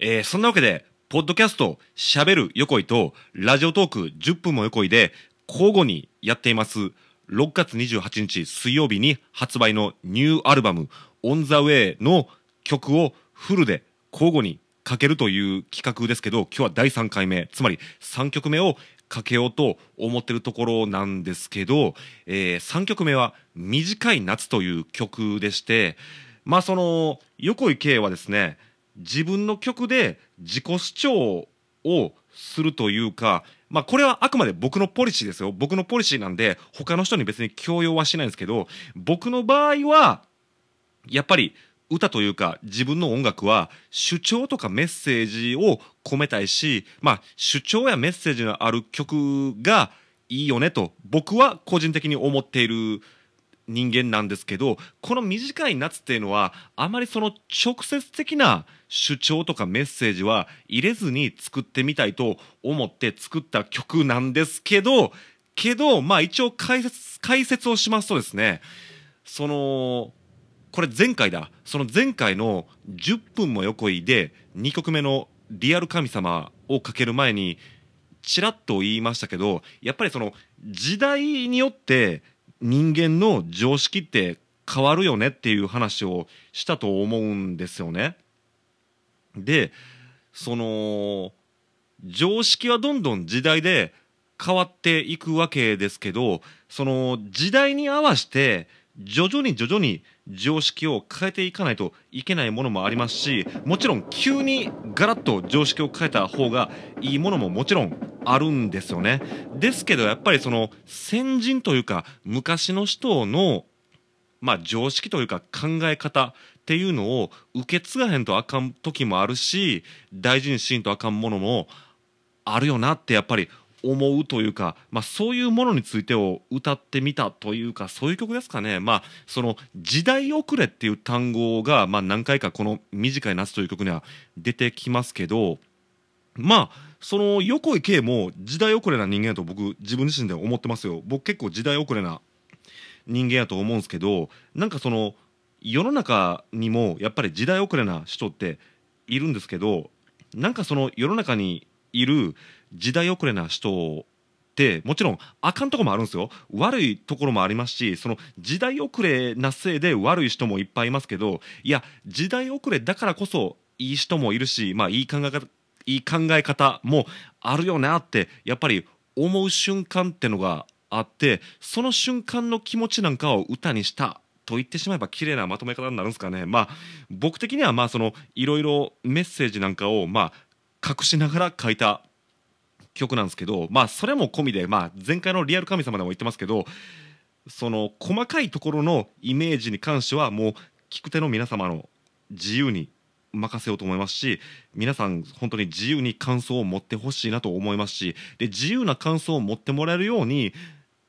えーそんなわけで、ポッドキャスト、喋る横井と、ラジオトーク10分も横井で、交互にやっています、6月28日水曜日に発売のニューアルバム、On the Way の曲をフルで交互にかけるという企画ですけど、今日は第3回目、つまり3曲目をかけようと思ってるところなんですけど、え3曲目は短い夏という曲でして、まあその、横井圭はですね、自分の曲で自己主張をするというか、まあこれはあくまで僕のポリシーですよ。僕のポリシーなんで、他の人に別に強要はしないんですけど、僕の場合は、やっぱり歌というか自分の音楽は主張とかメッセージを込めたいし、まあ主張やメッセージのある曲がいいよねと僕は個人的に思っている人間なんですけどこの短い夏っていうのはあまりその直接的な主張とかメッセージは入れずに作ってみたいと思って作った曲なんですけどけどまあ一応解説解説をしますとですねそのこれ前回だ。その前回の10分も横井で2曲目の「リアル神様」をかける前にちらっと言いましたけどやっぱりその時代によって人間の常識って変わるよねっていう話をしたと思うんですよね。でその常識はどんどん時代で変わっていくわけですけどその時代に合わせて徐々に徐々に常識を変えていかないといけないものもありますしもちろん急にガラッと常識を変えた方がいいものももちろんあるんですよね。ですけどやっぱりその先人というか昔の人のまあ常識というか考え方っていうのを受け継がへんとあかん時もあるし大事にしんとあかんものもあるよなってやっぱり思うというか、まあ、そういうものについてを歌ってみたというかそういう曲ですかね、まあ、その時代遅れっていう単語が、まあ、何回かこの「短い夏」という曲には出てきますけどまあその横井圭も時代遅れな人間だと僕自分自身で思ってますよ。僕結構時代遅れな人間やと思うんですけどなんかその世の中にもやっぱり時代遅れな人っているんですけどなんかその世の中にいる時代遅れな人ってもちろんあかんとこもあるんですよ。悪いところもありますしその時代遅れなせいで悪い人もいっぱいいますけどいや時代遅れだからこそいい人もいるしまあいい考え方いい考え方もあるよなってやっぱり思う瞬間ってのがあってその瞬間の気持ちなんかを歌にしたと言ってしまえば綺麗なまとめ方になるんですかね。まあ僕的にはまあそのいろいろメッセージなんかをまあ隠しながら書いた曲なんですけどまあそれも込みで、まあ、前回の「リアル神様」でも言ってますけどその細かいところのイメージに関してはもう聞く手の皆様の自由に任せようと思いますし皆さん本当に自由に感想を持ってほしいなと思いますしで自由な感想を持ってもらえるように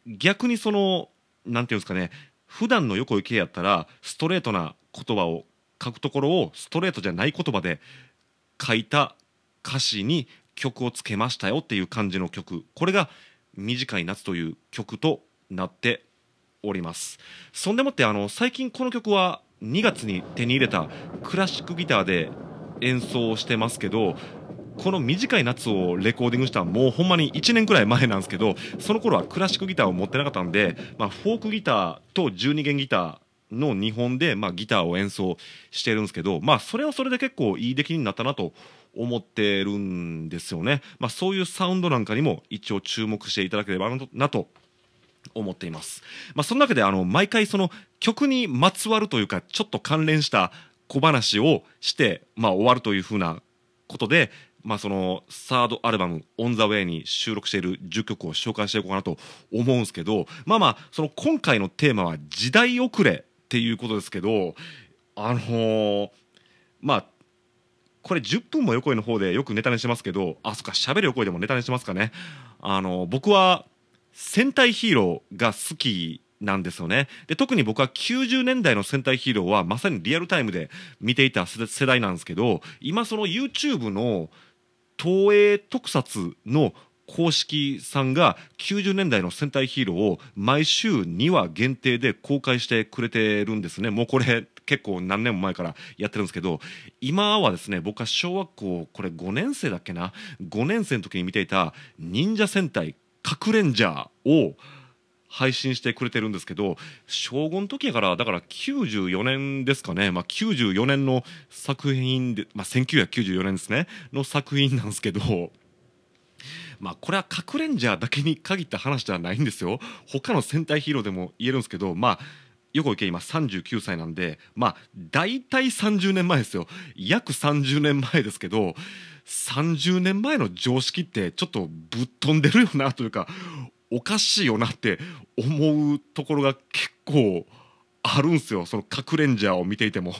逆にそのなんていうんですかね普段の横井圭やったらストレートな言葉を書くところをストレートじゃない言葉で書いた歌詞に曲をつけましたよっていう感じの曲。これが「短い夏」という曲となっております。そんでもってあの最近この曲は2月に手に入れたクラシックギターで演奏してますけどこの短い夏をレコーディングしたのはもうほんまに1年くらい前なんですけどその頃はクラシックギターを持ってなかったんで、まあ、フォークギターと12弦ギターの2本で、まあ、ギターを演奏してるんですけど、まあ、それはそれで結構いい出来になったなと思ってるんですよね、まあ、そういうサウンドなんかにも一応注目していただければなと思っています、まあ、その中であの毎回その曲にまつわるというかちょっと関連した小話をして、まあ、終わるというふうなことで、まあ、そのサードアルバム「オン・ザ・ウェイ」に収録している10曲を紹介していこうかなと思うんですけどまあまあその今回のテーマは「時代遅れ」っていうことですけどあのーまあこれ10分も横井の方でよくネタにしますけどあそっか喋る横井でもネタにしますかね。あの僕は戦隊ヒーローが好きなんですよね。で特に僕は90年代の戦隊ヒーローはまさにリアルタイムで見ていた世代なんですけど今その YouTube の東映特撮の公式さんが90年代の戦隊ヒーローを毎週2話限定で公開してくれてるんですね。もうこれ結構何年も前からやってるんですけど今はですね僕は小学校これ5年生だっけな？5年生の時に見ていた忍者戦隊かくれんジャーを配信してくれてるんですけど小5の時やからだから94年ですかね、まあ、94年の作品で、まあ、1994年ですね。の作品なんですけどまあこれはかくれんジャーだけに限った話ではないんですよ。他の戦隊ヒーローでも言えるんですけどまあ横池今39歳なんでまあ大体30年前ですよ。約30年前ですけど30年前の常識ってちょっとぶっ飛んでるよなというかおかしいよなって思うところが結構あるんすよ。そのかくれんジャーを見ていても。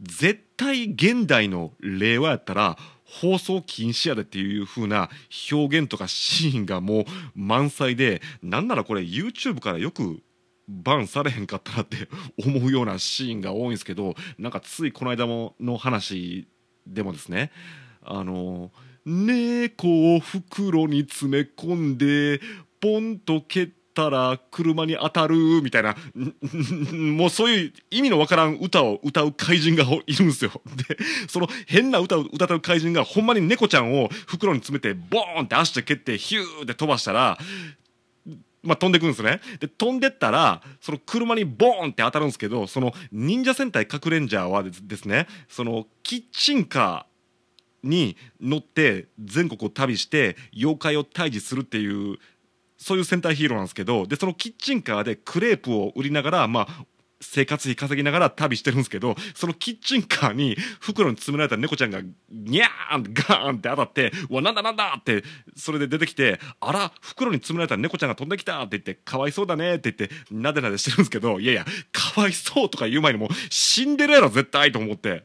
絶対現代の令和やったら放送禁止やでっていう風な表現とかシーンがもう満載でなんならこれ YouTube からよくバンされへんかったなって 思うようなシーンが多いんですけどなんかついこの間もの話でもですねあの猫を袋に詰め込んでポンと蹴ってたら車に当たるみたいな。もうそういう意味のわからん歌を歌う怪人がいるんですよ。でその変な歌を歌う怪人がほんまに猫ちゃんを袋に詰めてボーンって足で蹴ってヒューって飛ばしたらまあ、飛んでくんですね。で飛んでったらその車にボーンって当たるんですけどその忍者戦隊かくれんジャーはですねそのキッチンカーに乗って全国を旅して妖怪を退治するっていうそういう戦隊ヒーローなんですけどでそのキッチンカーでクレープを売りながら、まあ、生活費稼ぎながら旅してるんですけどそのキッチンカーに袋に詰められた猫ちゃんがニャーンガーンって当たって「うわなんだなんだ!」ってそれで出てきて「あら袋に詰められた猫ちゃんが飛んできた!」って言って「かわいそうだね」って言ってなでなでしてるんですけどいやいやかわいそうとか言う前にもう死んでるやろ絶対と思って。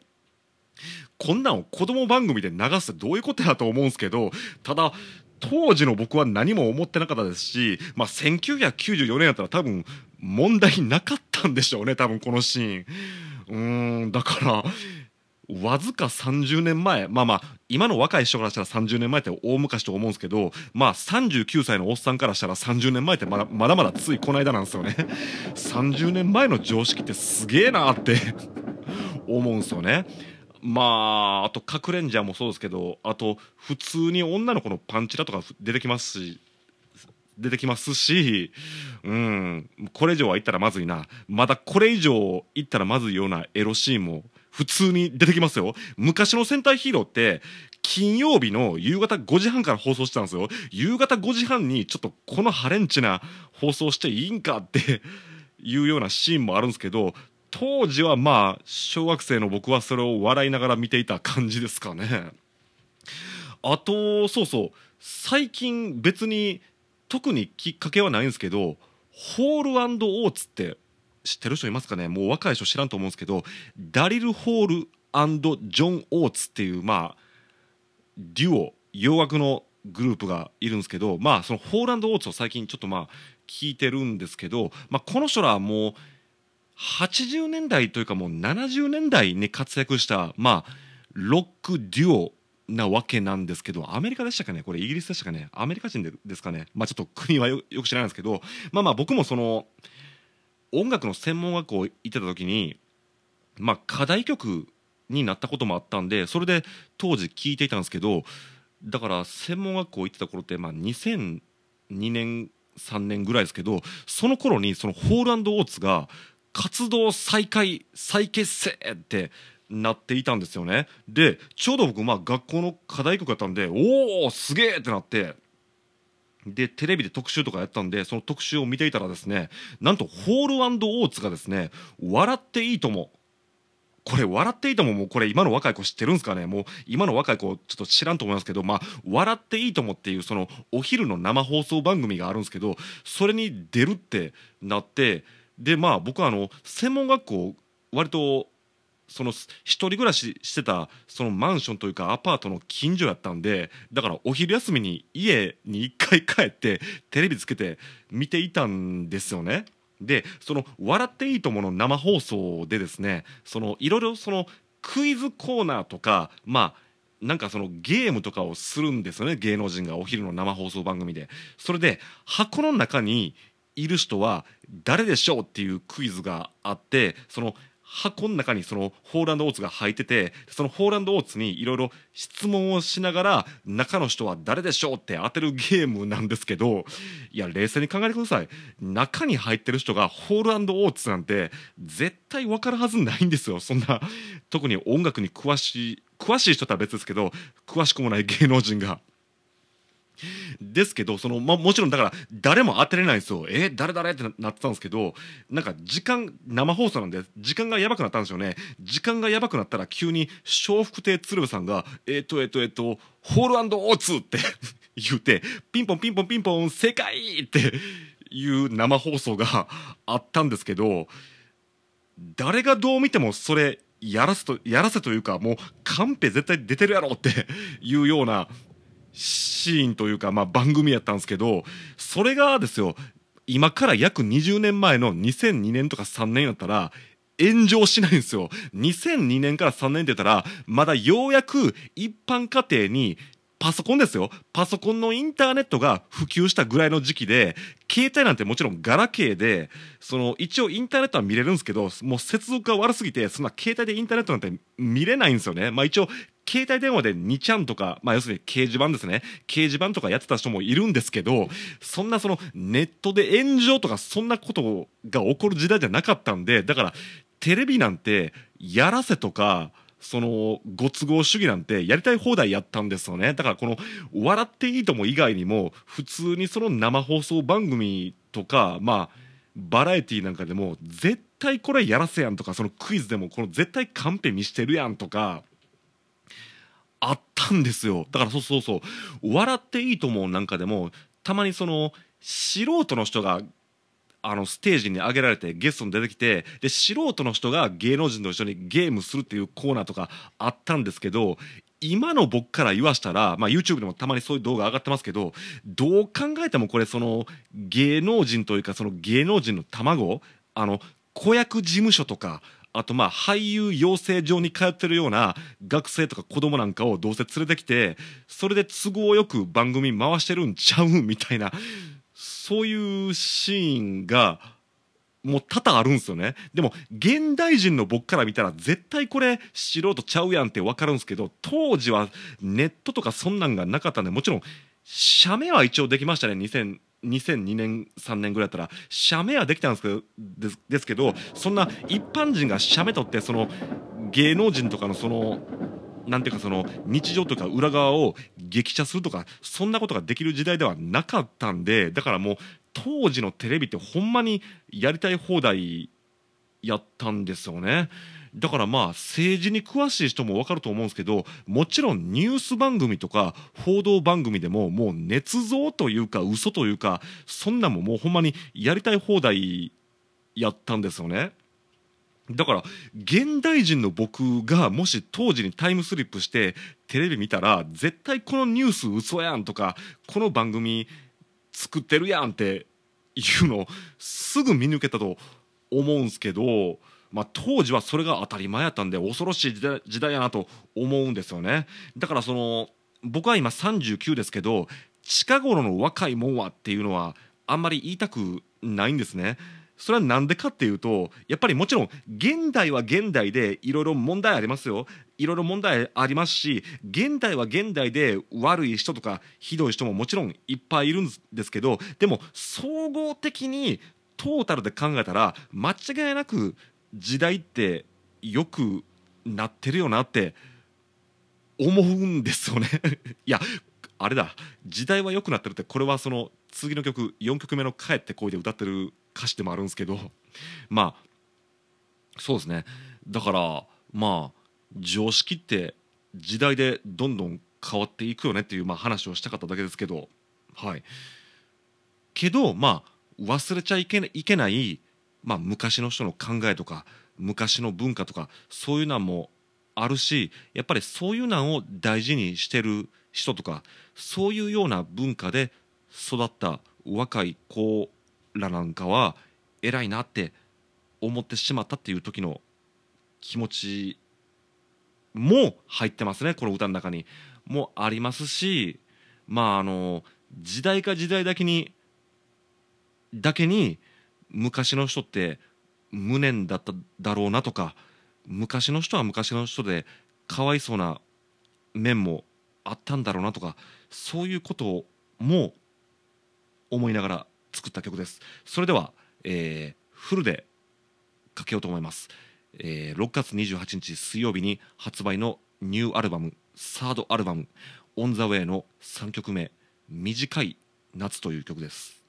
こんなんを子供番組で流すってどういうことやと思うんですけどただ当時の僕は何も思ってなかったですし、まあ、1994年やったら多分問題なかったんでしょうね多分このシーン。うんだからわずか30年前まあまあ今の若い人からしたら30年前って大昔と思うんですけどまあ39歳のおっさんからしたら30年前ってまだまだまだついこの間なんですよね30年前の常識ってすげえなって思うんですよねまああとかくれんジャーもそうですけどあと普通に女の子のパンチラとか出てきますし出てきますし、うん、これ以上は言ったらまずいな。まだこれ以上言ったらまずいようなエロシーンも普通に出てきますよ。昔の戦隊ヒーローって、金曜日の夕方5時半から放送してたんですよ。夕方5時半にちょっとこのハレンチな放送していいんかっていうようなシーンもあるんですけど、当時はまあ、小学生の僕はそれを笑いながら見ていた感じですかね。あと、そうそう、最近別に特にきっかけはないんですけど、ホールオーツって知ってる人いますかね？もう若い人知らんと思うんですけど、ダリル・ホールジョン・オーツっていう、まあ、デュオ、洋楽のグループがいるんですけど、まあ、そのホールオーツを最近ちょっとまあ、聞いてるんですけど、まあ、この人らはもう、80年代というかもう70年代に活躍した、まあ、ロックデュオなわけなんですけどアメリカでしたかね？これイギリスでしたかね？アメリカ人ですかね？まあちょっと国はよく知らないんですけどまあまあ僕もその音楽の専門学校行ってた時にまあ課題曲になったこともあったんでそれで当時聴いていたんですけどだから専門学校行ってた頃ってまあ2002年3年ぐらいですけどその頃にそのホールオーツが活動再開再結成ってなっていたんですよね。でちょうど僕まあ学校の課題曲やったんでおおすげえってなって。でテレビで特集とかやったんでその特集を見ていたらですねなんとホールオーツがですね「笑っていいとも」これ「笑っていいとも」もうこれ今の若い子知ってるんですかね？もう今の若い子ちょっと知らんと思いますけど「まあ、笑っていいとも」っていうそのお昼の生放送番組があるんですけどそれに出るってなってでまあ僕はあの専門学校割とその一人暮らししてたそのマンションというかアパートの近所やったんでだからお昼休みに家に一回帰ってテレビつけて見ていたんですよね。でその「笑っていいとも!」の生放送でですねそのいろいろそのクイズコーナーとかまあなんかそのゲームとかをするんですよね芸能人がお昼の生放送番組で。それで箱の中にいる人は誰でしょうっていうクイズがあってその箱の中にそのホーランドオーツが入っててそのホーランドオーツにいろいろ質問をしながら中の人は誰でしょうって当てるゲームなんですけどいや冷静に考えてください中に入ってる人がホールオーツなんて絶対分かるはずないんですよそんな特に音楽に詳しい詳しい人とは別ですけど詳しくもない芸能人が。ですけどその、まもちろんだから誰も当てれないんですよ。え誰誰ってなってたんですけどなんか時間生放送なんで時間がやばくなったんですよね。時間がやばくなったら急に笑福亭鶴瓶さんが「えっ、ー、とえっ、ー、とえっ、ー、とホールオーツ」って 言うてピンポンピンポンピンポン正解っていう生放送が あったんですけど誰がどう見てもそれやらせとやらせというかもうカンペ絶対出てるやろっていうようなシーンというか、まあ、番組やったんですけどそれがですよ今から約20年前の2002年とか3年やったら炎上しないんですよ。2002年から3年って言ったらまだようやく一般家庭にパソコンですよ。パソコンのインターネットが普及したぐらいの時期で携帯なんてもちろんガラケーでその一応インターネットは見れるんですけどもう接続が悪すぎてそんな携帯でインターネットなんて見れないんですよね。まあ一応携帯電話で2ちゃんとか、まあ、要するに掲示板ですね。掲示板とかやってた人もいるんですけどそんなそのネットで炎上とかそんなことが起こる時代じゃなかったんでだからテレビなんてやらせとかそのご都合主義なんてやりたい放題やったんですよね。だからこの「笑っていいとも」以外にも普通にその生放送番組とかまあバラエティーなんかでも絶対これやらせやんとかそのクイズでもこの絶対カンペ見してるやんとかあったんですよ。だからそうそうそう「笑っていいとも」なんかでもたまにその素人の人があのステージに上げられてゲストに出てきてで素人の人が芸能人と一緒にゲームするっていうコーナーとかあったんですけど今の僕から言わしたら、まあ、YouTube でもたまにそういう動画上がってますけどどう考えてもこれその芸能人というかその芸能人の卵あの子役事務所とかあとまあ俳優養成所に通ってるような学生とか子供なんかをどうせ連れてきてそれで都合よく番組回してるんちゃうみたいなそういうシーンがもう多々あるんですよね。でも現代人の僕から見たら絶対これ素人ちゃうやんって分かるんですけど当時はネットとかそんなんがなかったんでもちろん写メは一応できましたね。2000 2002年3年ぐらいだったら写メはできたんですけどですですけどそんな一般人が写メとってその芸能人とかのそのなんていうかその日常とか裏側を激写するとかそんなことができる時代ではなかったんでだからもう当時のテレビってほんまにやりたい放題やったんですよね。だからまあ政治に詳しい人も分かると思うんですけどもちろんニュース番組とか報道番組でももう捏造というか嘘というかそんなんももうほんまにやりたい放題やったんですよね。だから現代人の僕がもし当時にタイムスリップしてテレビ見たら絶対このニュース嘘やんとかこの番組作ってるやんっていうのをすぐ見抜けたと思うんすけど、まあ、当時はそれが当たり前やったんで恐ろしい時代時代やなと思うんですよねだからその僕は今39ですけど近頃の若いもんはっていうのはあんまり言いたくないんですね。それは何でかっていうとやっぱりもちろん現代は現代でいろいろ問題ありますよいろいろ問題ありますし現代は現代で悪い人とかひどい人ももちろんいっぱいいるんですけどでも総合的にトータルで考えたら間違いなく時代ってよくなってるよなって思うんですよね。いやあれだ。時代は良くなってるってこれはその次の曲4曲目の「帰ってこい」で歌ってる歌詞でもあるんですけど。まあそうですね。だからまあ常識って時代でどんどん変わっていくよねっていう、まあ、話をしたかっただけですけど。はい。けどまあ忘れちゃいけないいけない、まあ、昔の人の考えとか昔の文化とかそういうのもあるしやっぱりそういうのを大事にしてる人とかそういうような文化で育った若い子らなんかは偉いなって思ってしまったっていう時の気持ちも入ってますねこの歌の中に。もありますしまああの時代か時代だけにだけに昔の人って無念だっただろうなとか昔の人は昔の人でかわいそうな面もあったんだろうなとかそういうことも思いながら作った曲です。それでは、えー、フルでかけようと思います、えー、6月28日水曜日に発売のニューアルバムサードアルバム「オン・ザ・ウェイ」の3曲目「短い夏」という曲です。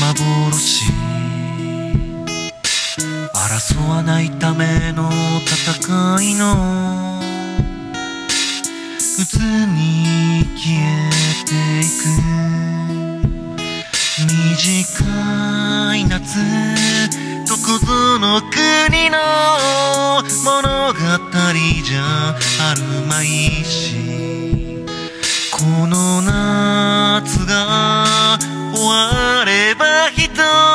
幻。争わないための戦いの。渦に消えていく。短い夏。どこぞの国の物語じゃあるまいし。この夏が終われば一人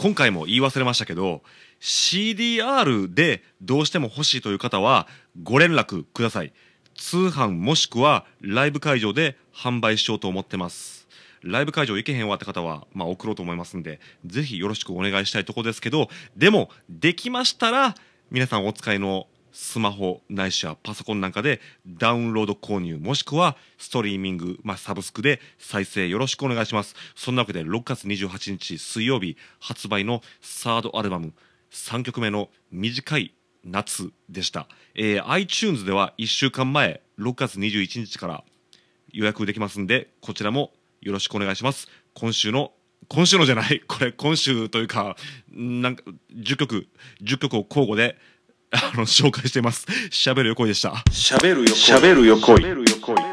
今回も言い忘れましたけど CDR でどうしても欲しいという方はご連絡ください。通販もしくはライブ会場で販売しようと思ってます。ライブ会場行けへんわって方は、まあ、送ろうと思いますんでぜひよろしくお願いしたいとこですけどでもできましたら皆さんお使いのスマホないしはパソコンなんかでダウンロード購入もしくはストリーミング、まあ、サブスクで再生よろしくお願いします。そんなわけで6月28日水曜日発売のサードアルバム3曲目の「短い夏」でした、えー iTunes では1週間前6月21日から予約できますんでこちらもよろしくお願いします。今週の今週のじゃないこれ今週というかなんか10曲10曲を交互であの紹介しています。喋る横井でした。喋るよ喋るよこい